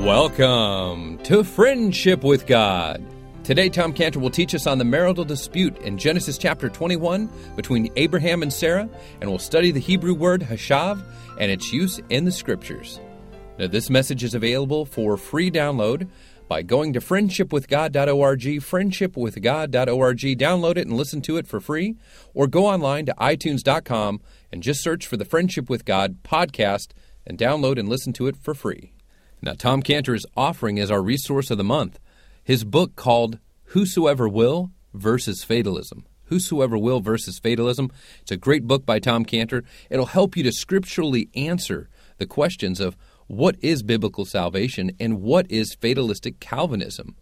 Welcome to Friendship with God. Today, Tom Cantor will teach us on the marital dispute in Genesis chapter 21 between Abraham and Sarah, and we'll study the Hebrew word hashav and its use in the scriptures. Now, this message is available for free download by going to friendshipwithgod.org, friendshipwithgod.org, download it and listen to it for free, or go online to itunes.com and just search for the Friendship with God podcast and download and listen to it for free. Now, Tom Cantor is offering as our resource of the month his book called Whosoever Will versus Fatalism. Whosoever Will versus Fatalism. It's a great book by Tom Cantor. It'll help you to scripturally answer the questions of what is biblical salvation and what is fatalistic Calvinism.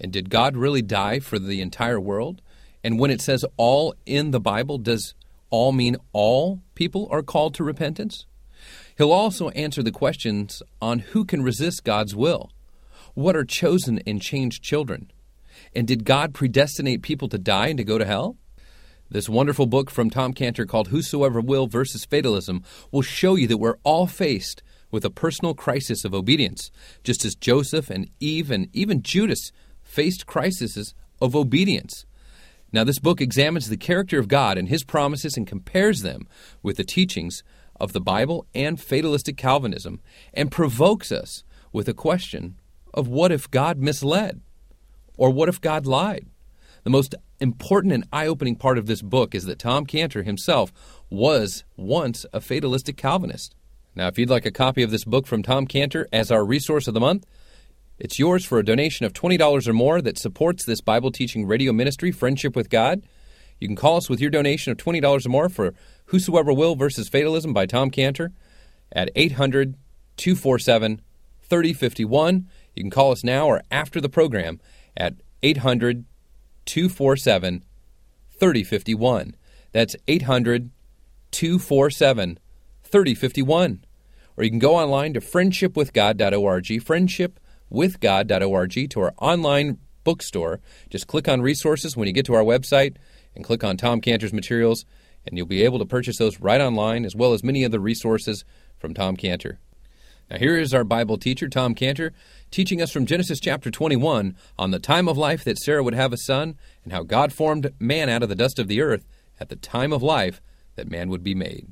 And did God really die for the entire world? And when it says all in the Bible, does all mean all people are called to repentance? He'll also answer the questions on who can resist God's will. What are chosen and changed children? And did God predestinate people to die and to go to hell? This wonderful book from Tom Cantor called Whosoever Will versus Fatalism will show you that we're all faced with a personal crisis of obedience, just as Joseph and Eve and even Judas faced crises of obedience. Now, this book examines the character of God and his promises and compares them with the teachings of the Bible and fatalistic Calvinism and provokes us with a question of what if God misled? Or what if God lied? The most important and eye opening part of this book is that Tom Cantor himself was once a fatalistic Calvinist. Now, if you'd like a copy of this book from Tom Cantor as our resource of the month, it's yours for a donation of $20 or more that supports this Bible teaching radio ministry, Friendship with God. You can call us with your donation of $20 or more for Whosoever Will versus Fatalism by Tom Cantor at 800 247 3051. You can call us now or after the program at 800 247 3051. That's 800 247 3051. Or you can go online to friendshipwithgod.org, friendshipwithgod.org, to our online bookstore. Just click on resources when you get to our website and click on Tom Cantor's materials and you'll be able to purchase those right online as well as many other resources from Tom Cantor. Now, here is our Bible teacher, Tom Cantor, teaching us from Genesis chapter 21 on the time of life that Sarah would have a son and how God formed man out of the dust of the earth at the time of life that man would be made.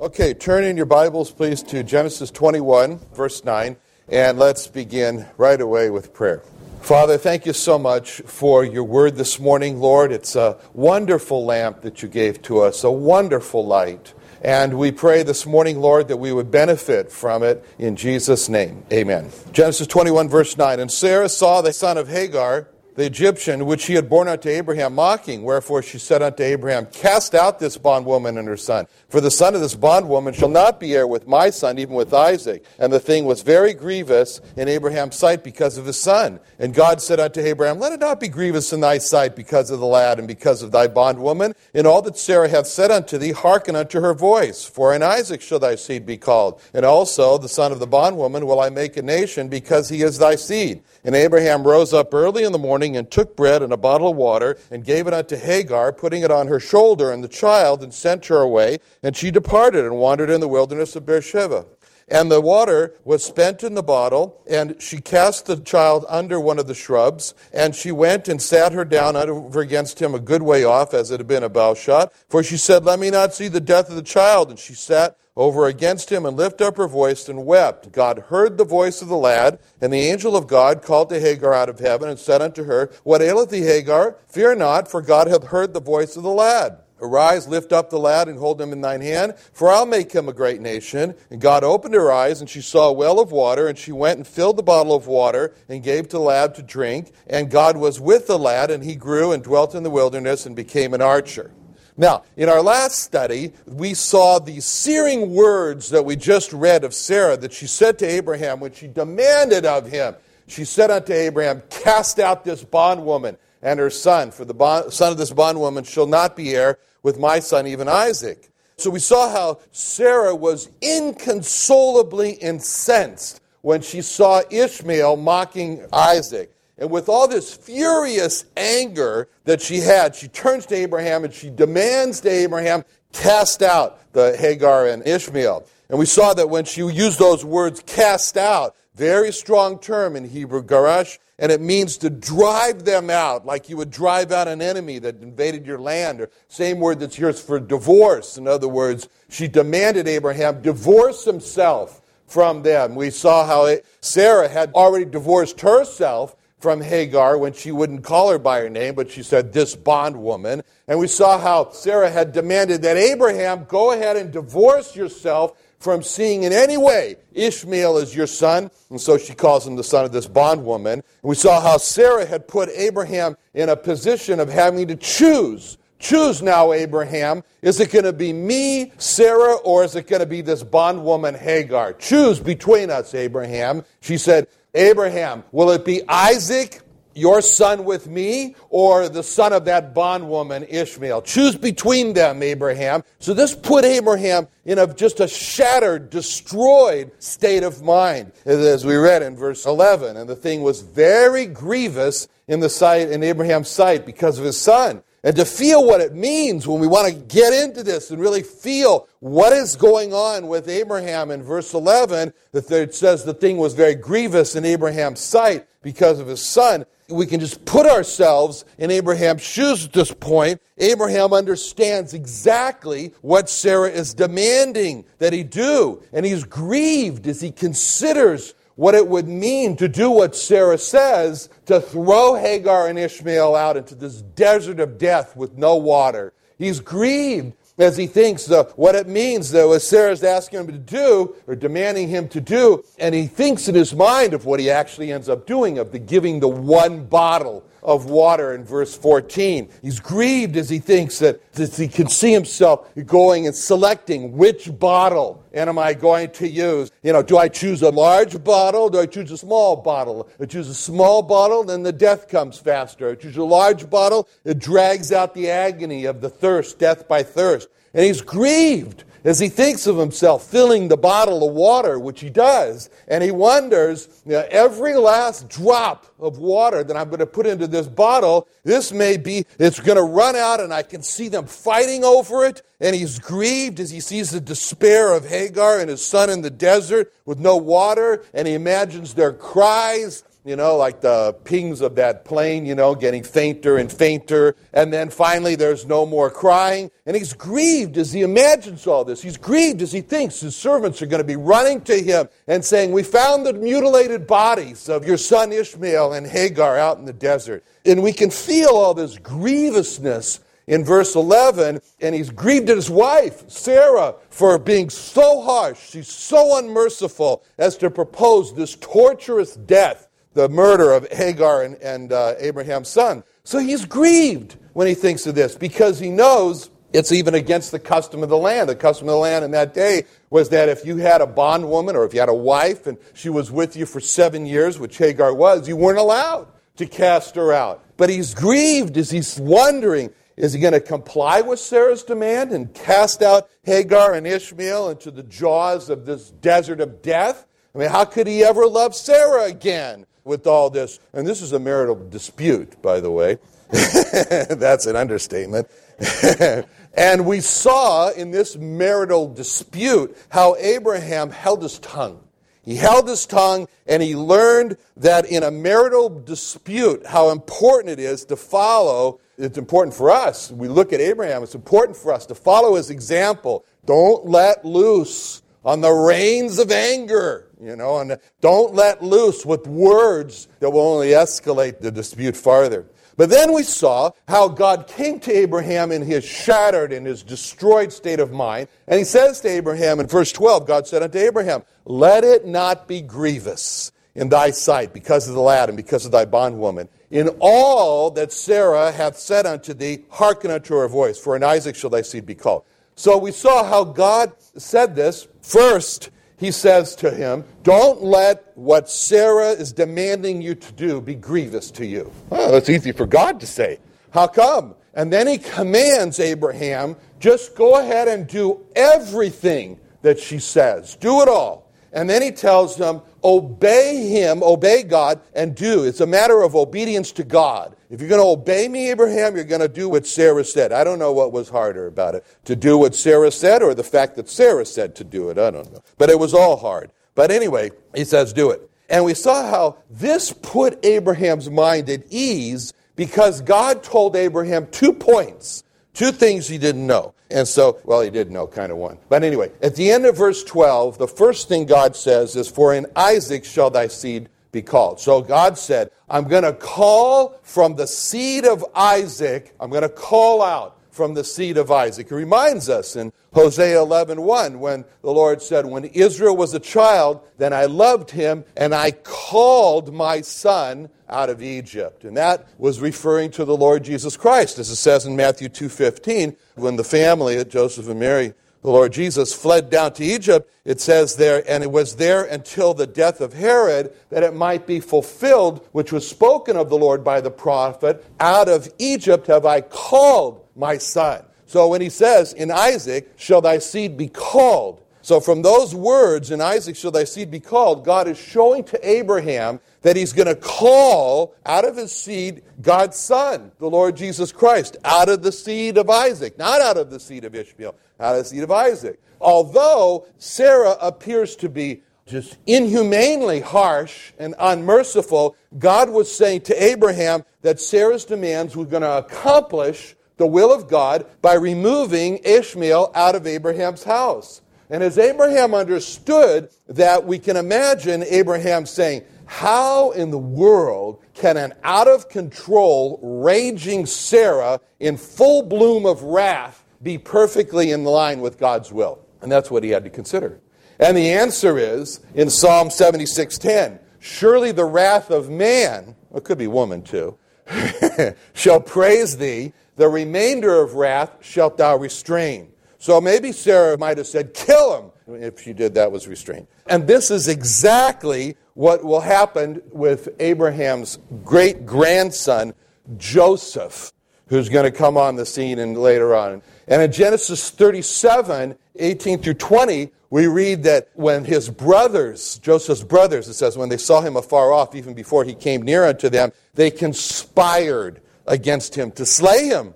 Okay, turn in your Bibles, please, to Genesis 21, verse 9, and let's begin right away with prayer. Father, thank you so much for your word this morning, Lord. It's a wonderful lamp that you gave to us, a wonderful light. And we pray this morning, Lord, that we would benefit from it in Jesus' name. Amen. Genesis 21, verse 9. And Sarah saw the son of Hagar the Egyptian, which she had borne unto Abraham, mocking. Wherefore she said unto Abraham, Cast out this bondwoman and her son. For the son of this bondwoman shall not be heir with my son, even with Isaac. And the thing was very grievous in Abraham's sight because of his son. And God said unto Abraham, Let it not be grievous in thy sight because of the lad and because of thy bondwoman. In all that Sarah hath said unto thee, hearken unto her voice. For in Isaac shall thy seed be called. And also the son of the bondwoman will I make a nation because he is thy seed. And Abraham rose up early in the morning and took bread and a bottle of water and gave it unto Hagar, putting it on her shoulder and the child, and sent her away. And she departed and wandered in the wilderness of Beersheba. And the water was spent in the bottle, and she cast the child under one of the shrubs, and she went and sat her down over against him a good way off, as it had been a bow shot. For she said, Let me not see the death of the child. And she sat over against him and lifted up her voice and wept. God heard the voice of the lad, and the angel of God called to Hagar out of heaven and said unto her, What aileth thee, Hagar? Fear not, for God hath heard the voice of the lad. Arise, lift up the lad, and hold him in thine hand, for I'll make him a great nation. And God opened her eyes, and she saw a well of water, and she went and filled the bottle of water, and gave to the lad to drink. And God was with the lad, and he grew and dwelt in the wilderness and became an archer. Now, in our last study, we saw the searing words that we just read of Sarah that she said to Abraham when she demanded of him. She said unto Abraham, Cast out this bondwoman and her son, for the bond, son of this bondwoman shall not be heir with my son, even Isaac. So we saw how Sarah was inconsolably incensed when she saw Ishmael mocking Isaac. And with all this furious anger that she had, she turns to Abraham and she demands to Abraham, cast out the Hagar and Ishmael. And we saw that when she used those words, cast out, Very strong term in Hebrew, garash, and it means to drive them out, like you would drive out an enemy that invaded your land, or same word that's used for divorce. In other words, she demanded Abraham divorce himself from them. We saw how Sarah had already divorced herself from Hagar when she wouldn't call her by her name, but she said, This bondwoman. And we saw how Sarah had demanded that Abraham go ahead and divorce yourself from seeing in any way Ishmael as your son. And so she calls him the son of this bondwoman. And we saw how Sarah had put Abraham in a position of having to choose. Choose now, Abraham. Is it going to be me, Sarah, or is it going to be this bondwoman, Hagar? Choose between us, Abraham. She said, Abraham, will it be Isaac, your son with me, or the son of that bondwoman, Ishmael? Choose between them, Abraham. So this put Abraham in a, just a shattered, destroyed state of mind, as we read in verse 11. And the thing was very grievous in the sight, in Abraham's sight because of his son and to feel what it means when we want to get into this and really feel what is going on with Abraham in verse 11, that it says the thing was very grievous in Abraham's sight because of his son. We can just put ourselves in Abraham's shoes at this point. Abraham understands exactly what Sarah is demanding that he do, and he's grieved as he considers what it would mean to do what Sarah says to throw Hagar and Ishmael out into this desert of death with no water. He's grieved as he thinks what it means, though, what Sarah's asking him to do or demanding him to do, and he thinks in his mind of what he actually ends up doing, of the giving the one bottle of water in verse 14. He's grieved as he thinks that, that he can see himself going and selecting which bottle And am I going to use. You know, do I choose a large bottle? Do I choose a small bottle? I choose a small bottle, then the death comes faster. I choose a large bottle, it drags out the agony of the thirst, death by thirst. And he's grieved as he thinks of himself filling the bottle of water, which he does, and he wonders, you know, every last drop of water that I'm going to put into this bottle, this may be, it's going to run out, and I can see them fighting over it. And he's grieved as he sees the despair of Hagar and his son in the desert with no water, and he imagines their cries you know, like the pings of that plane, you know, getting fainter and fainter. And then finally, there's no more crying. And he's grieved as he imagines all this. He's grieved as he thinks his servants are going to be running to him and saying, We found the mutilated bodies of your son Ishmael and Hagar out in the desert. And we can feel all this grievousness in verse 11, and he's grieved at his wife, Sarah, for being so harsh. She's so unmerciful as to propose this torturous death the murder of Hagar and, and uh, Abraham's son. So he's grieved when he thinks of this because he knows it's even against the custom of the land. The custom of the land in that day was that if you had a bondwoman or if you had a wife and she was with you for seven years, which Hagar was, you weren't allowed to cast her out. But he's grieved as he's wondering is he going to comply with Sarah's demand and cast out Hagar and Ishmael into the jaws of this desert of death? I mean, how could he ever love Sarah again? With all this. And this is a marital dispute, by the way. That's an understatement. and we saw in this marital dispute how Abraham held his tongue. He held his tongue and he learned that in a marital dispute, how important it is to follow. It's important for us. We look at Abraham, it's important for us to follow his example. Don't let loose on the reins of anger you know, and don't let loose with words that will only escalate the dispute farther. But then we saw how God came to Abraham in his shattered and his destroyed state of mind. And he says to Abraham in verse 12, God said unto Abraham, Let it not be grievous in thy sight because of the lad and because of thy bondwoman. In all that Sarah hath said unto thee, hearken unto her voice, for in Isaac shall thy seed be called. So we saw how God said this first he says to him, Don't let what Sarah is demanding you to do be grievous to you. Well, that's easy for God to say. How come? And then he commands Abraham, just go ahead and do everything that she says. Do it all. And then he tells them, obey him, obey God, and do. It's a matter of obedience to God. If you're going to obey me, Abraham, you're going to do what Sarah said. I don't know what was harder about it to do what Sarah said or the fact that Sarah said to do it. I don't know. But it was all hard. But anyway, he says, do it. And we saw how this put Abraham's mind at ease because God told Abraham two points, two things he didn't know. And so, well, he did know kind of one. But anyway, at the end of verse 12, the first thing God says is, For in Isaac shall thy seed be called. So God said, I'm going to call from the seed of Isaac, I'm going to call out from the seed of Isaac. He reminds us in Hosea 11:1 1, when the Lord said, "When Israel was a child, then I loved him and I called my son out of Egypt." And that was referring to the Lord Jesus Christ, as it says in Matthew 2:15, when the family, Joseph and Mary, the Lord Jesus fled down to Egypt, it says there, and it was there until the death of Herod that it might be fulfilled, which was spoken of the Lord by the prophet, out of Egypt have I called my son. So when he says, In Isaac shall thy seed be called. So from those words, In Isaac shall thy seed be called, God is showing to Abraham that he's going to call out of his seed God's son, the Lord Jesus Christ, out of the seed of Isaac, not out of the seed of Ishmael, out of the seed of Isaac. Although Sarah appears to be just inhumanely harsh and unmerciful, God was saying to Abraham that Sarah's demands were going to accomplish the will of God by removing Ishmael out of Abraham's house. And as Abraham understood that, we can imagine Abraham saying, How in the world can an out of control, raging Sarah in full bloom of wrath be perfectly in line with God's will? And that's what he had to consider. And the answer is in Psalm 76:10, surely the wrath of man, it could be woman too, shall praise thee, the remainder of wrath shalt thou restrain. So maybe Sarah might have said, Kill him. If she did, that was restraint. And this is exactly what will happen with Abraham's great grandson, Joseph, who's going to come on the scene and later on. And in Genesis 37, 18 through 20, we read that when his brothers, Joseph's brothers, it says, when they saw him afar off, even before he came near unto them, they conspired against him to slay him.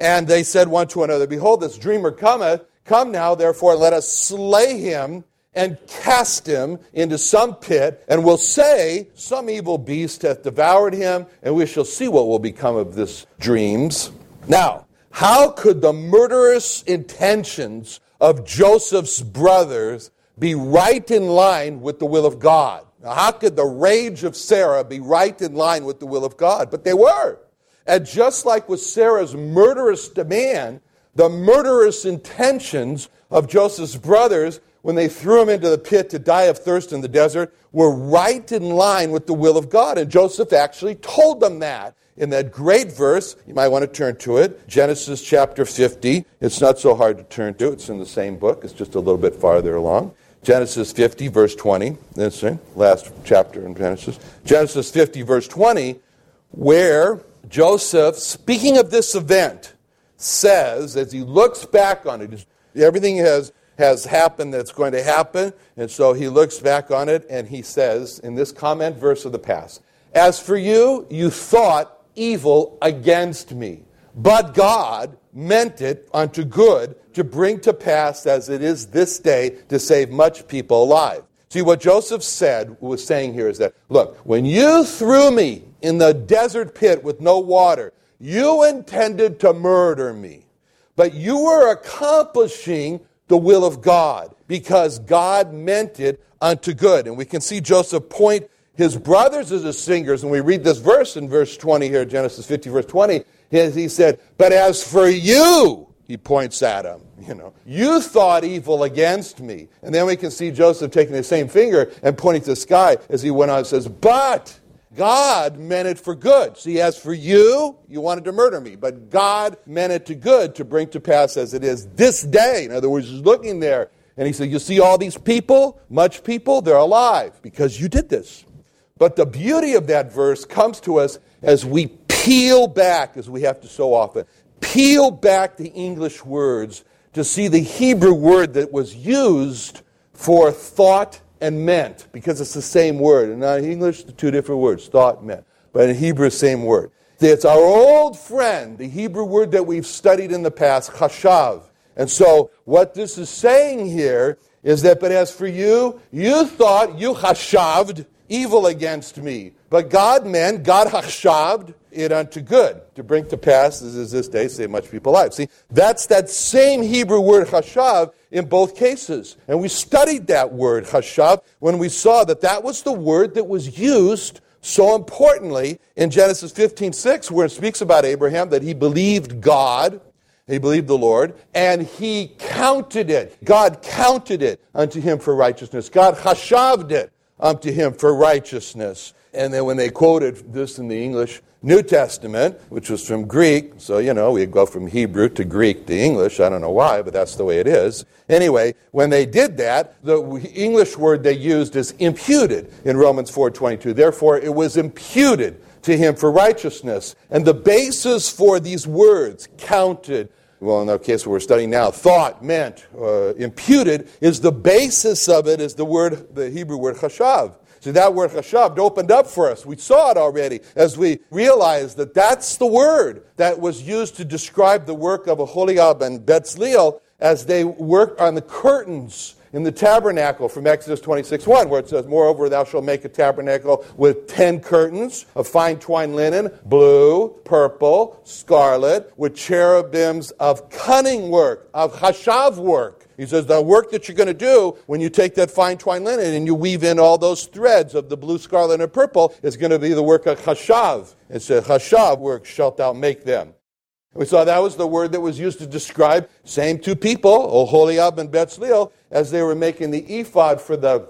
And they said one to another, Behold, this dreamer cometh. Come now, therefore, let us slay him and cast him into some pit, and we'll say, Some evil beast hath devoured him, and we shall see what will become of this dreams. Now, how could the murderous intentions of Joseph's brothers be right in line with the will of God? Now, how could the rage of Sarah be right in line with the will of God? But they were. And just like with Sarah's murderous demand, the murderous intentions of Joseph's brothers when they threw him into the pit to die of thirst in the desert were right in line with the will of God. And Joseph actually told them that in that great verse. You might want to turn to it Genesis chapter 50. It's not so hard to turn to, it's in the same book, it's just a little bit farther along. Genesis 50, verse 20. That's the last chapter in Genesis. Genesis 50, verse 20, where Joseph, speaking of this event, says, as he looks back on it, everything has, has happened that's going to happen, and so he looks back on it and he says, in this comment verse of the past, As for you, you thought evil against me, but God meant it unto good to bring to pass as it is this day to save much people alive. See, what Joseph said, was saying here is that, look, when you threw me in the desert pit with no water. You intended to murder me, but you were accomplishing the will of God because God meant it unto good. And we can see Joseph point his brothers as his singers. And we read this verse in verse 20 here, Genesis 50, verse 20. He said, But as for you, he points at him, you know, you thought evil against me. And then we can see Joseph taking the same finger and pointing to the sky as he went on and says, But God meant it for good. See, as for you, you wanted to murder me, but God meant it to good to bring to pass as it is this day. In other words, he's looking there and he said, You see all these people, much people, they're alive because you did this. But the beauty of that verse comes to us as we peel back, as we have to so often, peel back the English words to see the Hebrew word that was used for thought and meant, because it's the same word. And in English, the two different words, thought, meant. But in Hebrew, same word. It's our old friend, the Hebrew word that we've studied in the past, chashav. And so, what this is saying here is that, but as for you, you thought, you chashaved, evil against me. But God meant, God hachshaved it unto good, to bring to pass, as is this day, save much people alive. See, that's that same Hebrew word hashav in both cases. And we studied that word hashav when we saw that that was the word that was used so importantly in Genesis 15 6, where it speaks about Abraham that he believed God he believed the Lord, and he counted it. God counted it unto him for righteousness. God hashaved it unto him for righteousness. And then when they quoted this in the English New Testament, which was from Greek, so you know, we go from Hebrew to Greek to English. I don't know why, but that's the way it is. Anyway, when they did that, the English word they used is imputed in Romans 4:22. Therefore, it was imputed to him for righteousness. And the basis for these words, counted, well, in the case we're studying now, thought, meant, uh, imputed, is the basis of it is the word, the Hebrew word chashav. See, that word chashav opened up for us. We saw it already as we realized that that's the word that was used to describe the work of Aholiab and Betzalel as they worked on the curtains in the tabernacle from Exodus 26 1, where it says, Moreover, thou shalt make a tabernacle with ten curtains of fine twined linen, blue, purple, scarlet, with cherubims of cunning work, of hashav work. He says, The work that you're going to do when you take that fine twined linen and you weave in all those threads of the blue, scarlet, and purple is going to be the work of hashav. It says, Hashav work shalt thou make them. We saw that was the word that was used to describe same two people, Oholiab and Betzalel, as they were making the ephod for the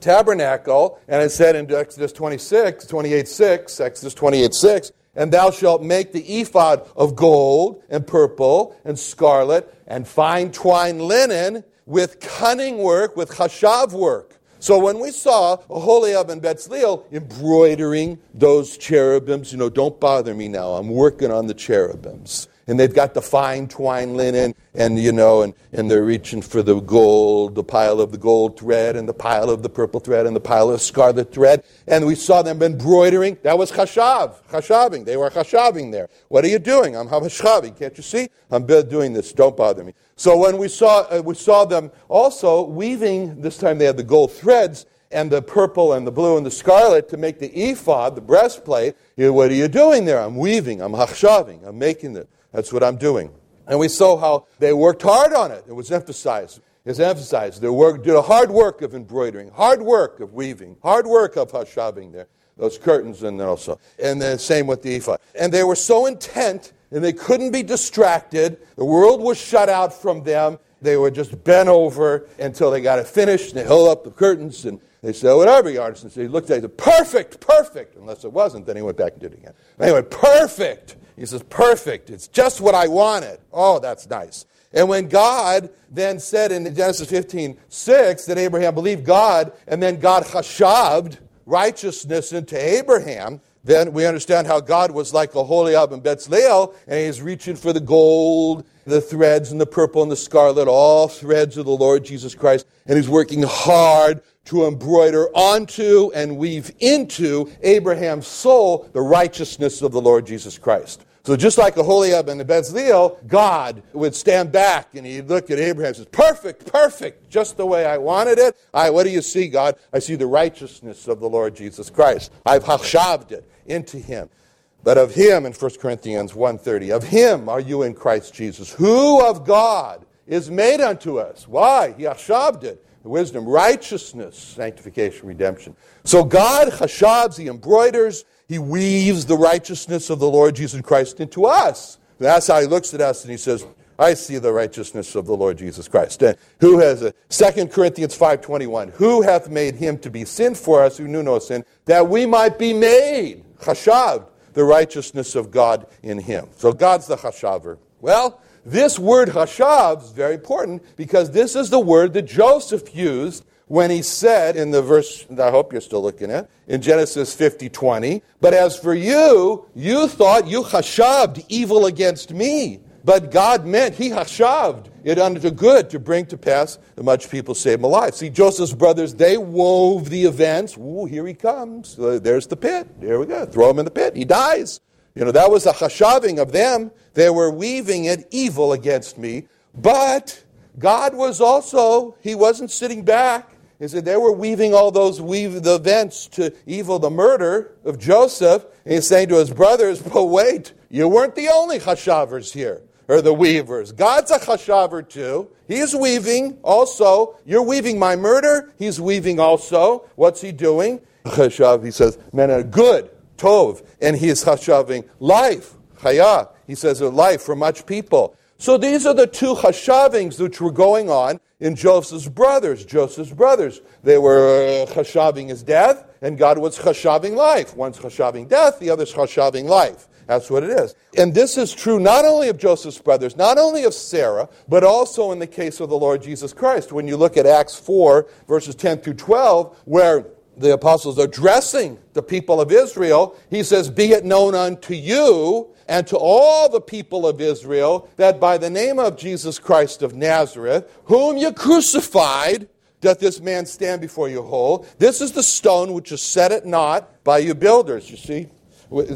tabernacle. And it said in Exodus 26, 28, 6, Exodus 28, 6, and thou shalt make the ephod of gold and purple and scarlet and fine twined linen with cunning work, with chashav work. So when we saw Oholiab and Betzalel embroidering those cherubims, you know, don't bother me now. I'm working on the cherubims. And they've got the fine twine linen, and you know, and, and they're reaching for the gold, the pile of the gold thread, and the pile of the purple thread, and the pile of scarlet thread. And we saw them embroidering. That was chashav, chashaving. They were chashaving there. What are you doing? I'm chashaving. Can't you see? I'm doing this. Don't bother me. So when we saw, uh, we saw them also weaving, this time they had the gold threads and the purple and the blue and the scarlet to make the ephod, the breastplate. What are you doing there? I'm weaving, I'm hachshaving, I'm making it. That's what I'm doing. And we saw how they worked hard on it. It was emphasized. It's emphasized. They work, did a hard work of embroidering, hard work of weaving, hard work of hachshaving there. Those curtains and also. And the same with the ephod. And they were so intent and they couldn't be distracted. The world was shut out from them. They were just bent over until they got it finished. And they held up the curtains and they said, oh, whatever you artist. And he looked at it, said, perfect, perfect. Unless it wasn't, then he went back and did it again. Anyway, perfect. He says, perfect. It's just what I wanted. Oh, that's nice. And when God then said in Genesis 15, 6 that Abraham believed God, and then God hashaved righteousness into Abraham, then we understand how God was like Aholiab and Betzalel, and he's reaching for the gold, the threads, and the purple and the scarlet, all threads of the Lord Jesus Christ, and he's working hard to embroider onto and weave into Abraham's soul the righteousness of the Lord Jesus Christ. So just like Aholiab and Bezalel, God would stand back and he'd look at Abraham and says, perfect, perfect, just the way I wanted it. I, what do you see, God? I see the righteousness of the Lord Jesus Christ. I've hashaved it into him. But of him, in 1 Corinthians 1.30, of him are you in Christ Jesus, who of God is made unto us. Why? He hashaved it. Wisdom, righteousness, sanctification, redemption. So God hashavs, he embroiders, he weaves the righteousness of the Lord Jesus Christ into us. That's how he looks at us and he says, I see the righteousness of the Lord Jesus Christ. And who has a 2 Corinthians 5.21, who hath made him to be sin for us who knew no sin, that we might be made, chashav, the righteousness of God in him. So God's the chashaver. Well, this word hashav is very important because this is the word that Joseph used when he said in the verse I hope you're still looking at, in Genesis 50 20, but as for you, you thought you hashaved evil against me. But God meant he hashaved it unto good to bring to pass the much people saved alive. See, Joseph's brothers, they wove the events. Ooh, here he comes. Uh, there's the pit. There we go. Throw him in the pit. He dies. You know, that was a hashaving of them. They were weaving it evil against me. But God was also, he wasn't sitting back He said they were weaving all those weave the events to evil, the murder of Joseph. And he's saying to his brothers, but wait, you weren't the only chashavers here, or the weavers. God's a chashaver too. He's weaving also. You're weaving my murder. He's weaving also. What's he doing? Chashav, he says, men are good, tov. And he is chashaving life, chaya. He says, a life for much people. So these are the two chashavings which were going on in Joseph's brothers. Joseph's brothers. They were uh, chashaving his death, and God was chashaving life. One's chashaving death, the other's chashaving life. That's what it is. And this is true not only of Joseph's brothers, not only of Sarah, but also in the case of the Lord Jesus Christ. When you look at Acts 4, verses 10 through 12, where the apostles addressing the people of Israel, he says, Be it known unto you and to all the people of Israel that by the name of Jesus Christ of Nazareth, whom you crucified, doth this man stand before you whole. This is the stone which is set at naught by you builders. You see?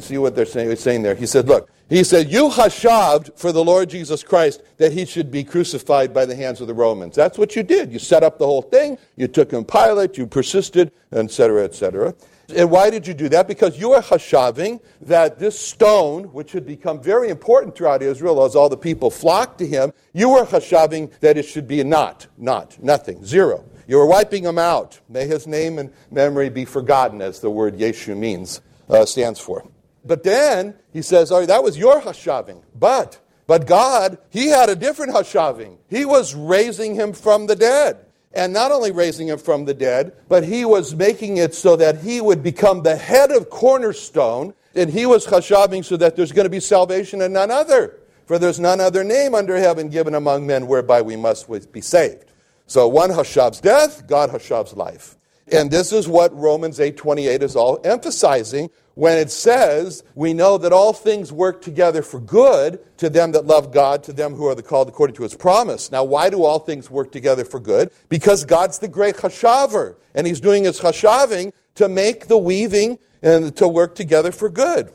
See what they're saying, saying there. He said, Look, he said, You hashaved for the Lord Jesus Christ that he should be crucified by the hands of the Romans. That's what you did. You set up the whole thing, you took him Pilate, you persisted, etc., etc. And why did you do that? Because you were hashaving that this stone, which had become very important throughout Israel as all the people flocked to him, you were hashaving that it should be not, not, nothing, zero. You were wiping him out. May his name and memory be forgotten, as the word Yeshu means, uh, stands for. But then he says, oh, that was your hashaving. But, but God, he had a different hashaving. He was raising him from the dead and not only raising him from the dead, but he was making it so that he would become the head of cornerstone, and he was chashaving so that there's going to be salvation and none other. For there's none other name under heaven given among men whereby we must be saved. So one hashav's death, God hashav's life. And this is what Romans 8:28 is all emphasizing when it says, We know that all things work together for good to them that love God, to them who are the called according to his promise. Now, why do all things work together for good? Because God's the great chashaver, and he's doing his chashaving to make the weaving and to work together for good.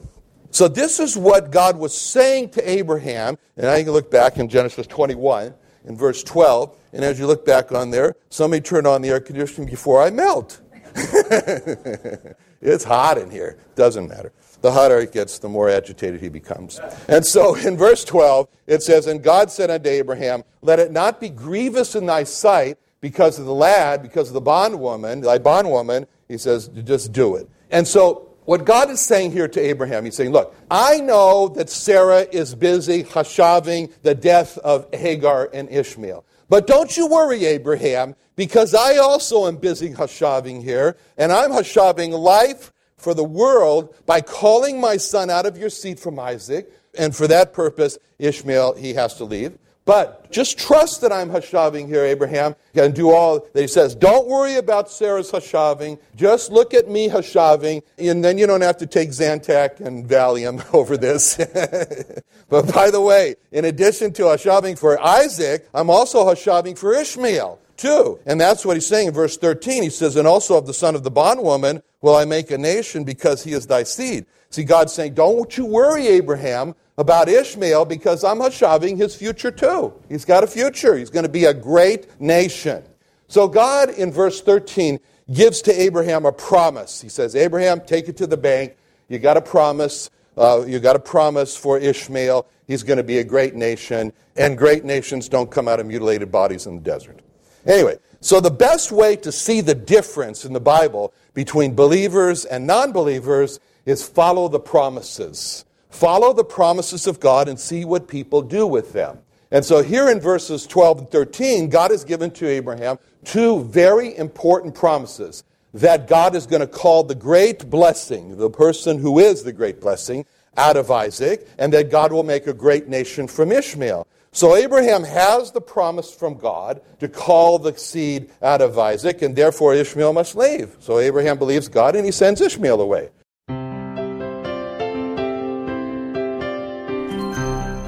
So, this is what God was saying to Abraham. And I can look back in Genesis 21 in verse 12. And as you look back on there, somebody turn on the air conditioning before I melt. It's hot in here. Doesn't matter. The hotter it gets, the more agitated he becomes. And so in verse 12, it says, And God said unto Abraham, Let it not be grievous in thy sight because of the lad, because of the bondwoman, thy bondwoman. He says, Just do it. And so what God is saying here to Abraham, he's saying, Look, I know that Sarah is busy hashaving the death of Hagar and Ishmael. But don't you worry, Abraham, because I also am busy hashaving here, and I'm hashaving life for the world by calling my son out of your seed from Isaac, and for that purpose, Ishmael, he has to leave. But just trust that I'm hashaving here, Abraham, and do all that he says. Don't worry about Sarah's hashaving. Just look at me hashaving, and then you don't have to take Zantac and Valium over this. but by the way, in addition to hashaving for Isaac, I'm also hashaving for Ishmael too. And that's what he's saying in verse 13. He says, And also of the son of the bondwoman will I make a nation because he is thy seed. See, God's saying, Don't you worry, Abraham, about Ishmael because I'm hashaving his future too. He's got a future. He's going to be a great nation. So God, in verse 13, gives to Abraham a promise. He says, Abraham, take it to the bank. You got a promise. Uh, you got a promise for Ishmael. He's going to be a great nation. And great nations don't come out of mutilated bodies in the desert. Anyway, so the best way to see the difference in the Bible between believers and non believers is follow the promises. Follow the promises of God and see what people do with them. And so here in verses 12 and 13, God has given to Abraham two very important promises that God is going to call the great blessing, the person who is the great blessing, out of Isaac, and that God will make a great nation from Ishmael. So Abraham has the promise from God to call the seed out of Isaac, and therefore Ishmael must leave. So Abraham believes God and he sends Ishmael away.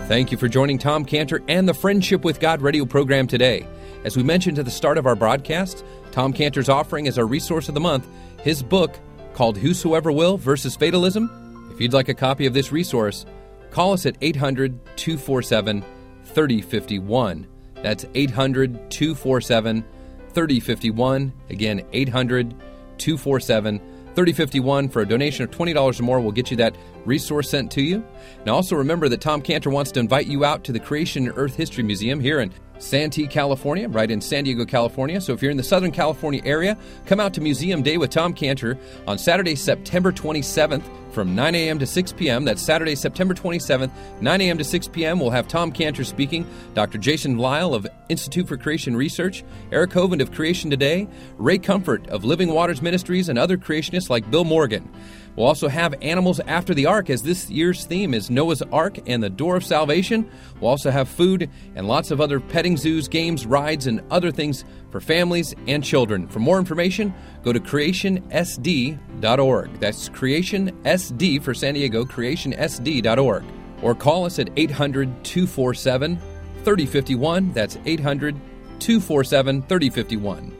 Thank you for joining Tom Cantor and the Friendship with God radio program today. As we mentioned at the start of our broadcast, Tom Cantor's offering as our resource of the month his book called Whosoever Will versus Fatalism. If you'd like a copy of this resource, call us at 800 247 3051. That's 800 247 3051. Again, 800 247 3051 for a donation of $20 or more We'll get you that resource sent to you. Now also remember that Tom Cantor wants to invite you out to the Creation and Earth History Museum here in Santee, California, right in San Diego, California. So if you're in the Southern California area, come out to Museum Day with Tom Cantor on Saturday, September 27th from 9 a.m. to 6 p.m. That's Saturday, September 27th, 9 a.m. to 6 p.m. We'll have Tom Cantor speaking, Dr. Jason Lisle of Institute for Creation Research, Eric Hovind of Creation Today, Ray Comfort of Living Waters Ministries, and other creationists like Bill Morgan. We'll also have Animals After the Ark, as this year's theme is Noah's Ark and the Door of Salvation. We'll also have food and lots of other petting zoos, games, rides, and other things for families and children. For more information, go to creationsd.org. That's creationsd for San Diego, creationsd.org. Or call us at 800 247 3051. That's 800 247 3051.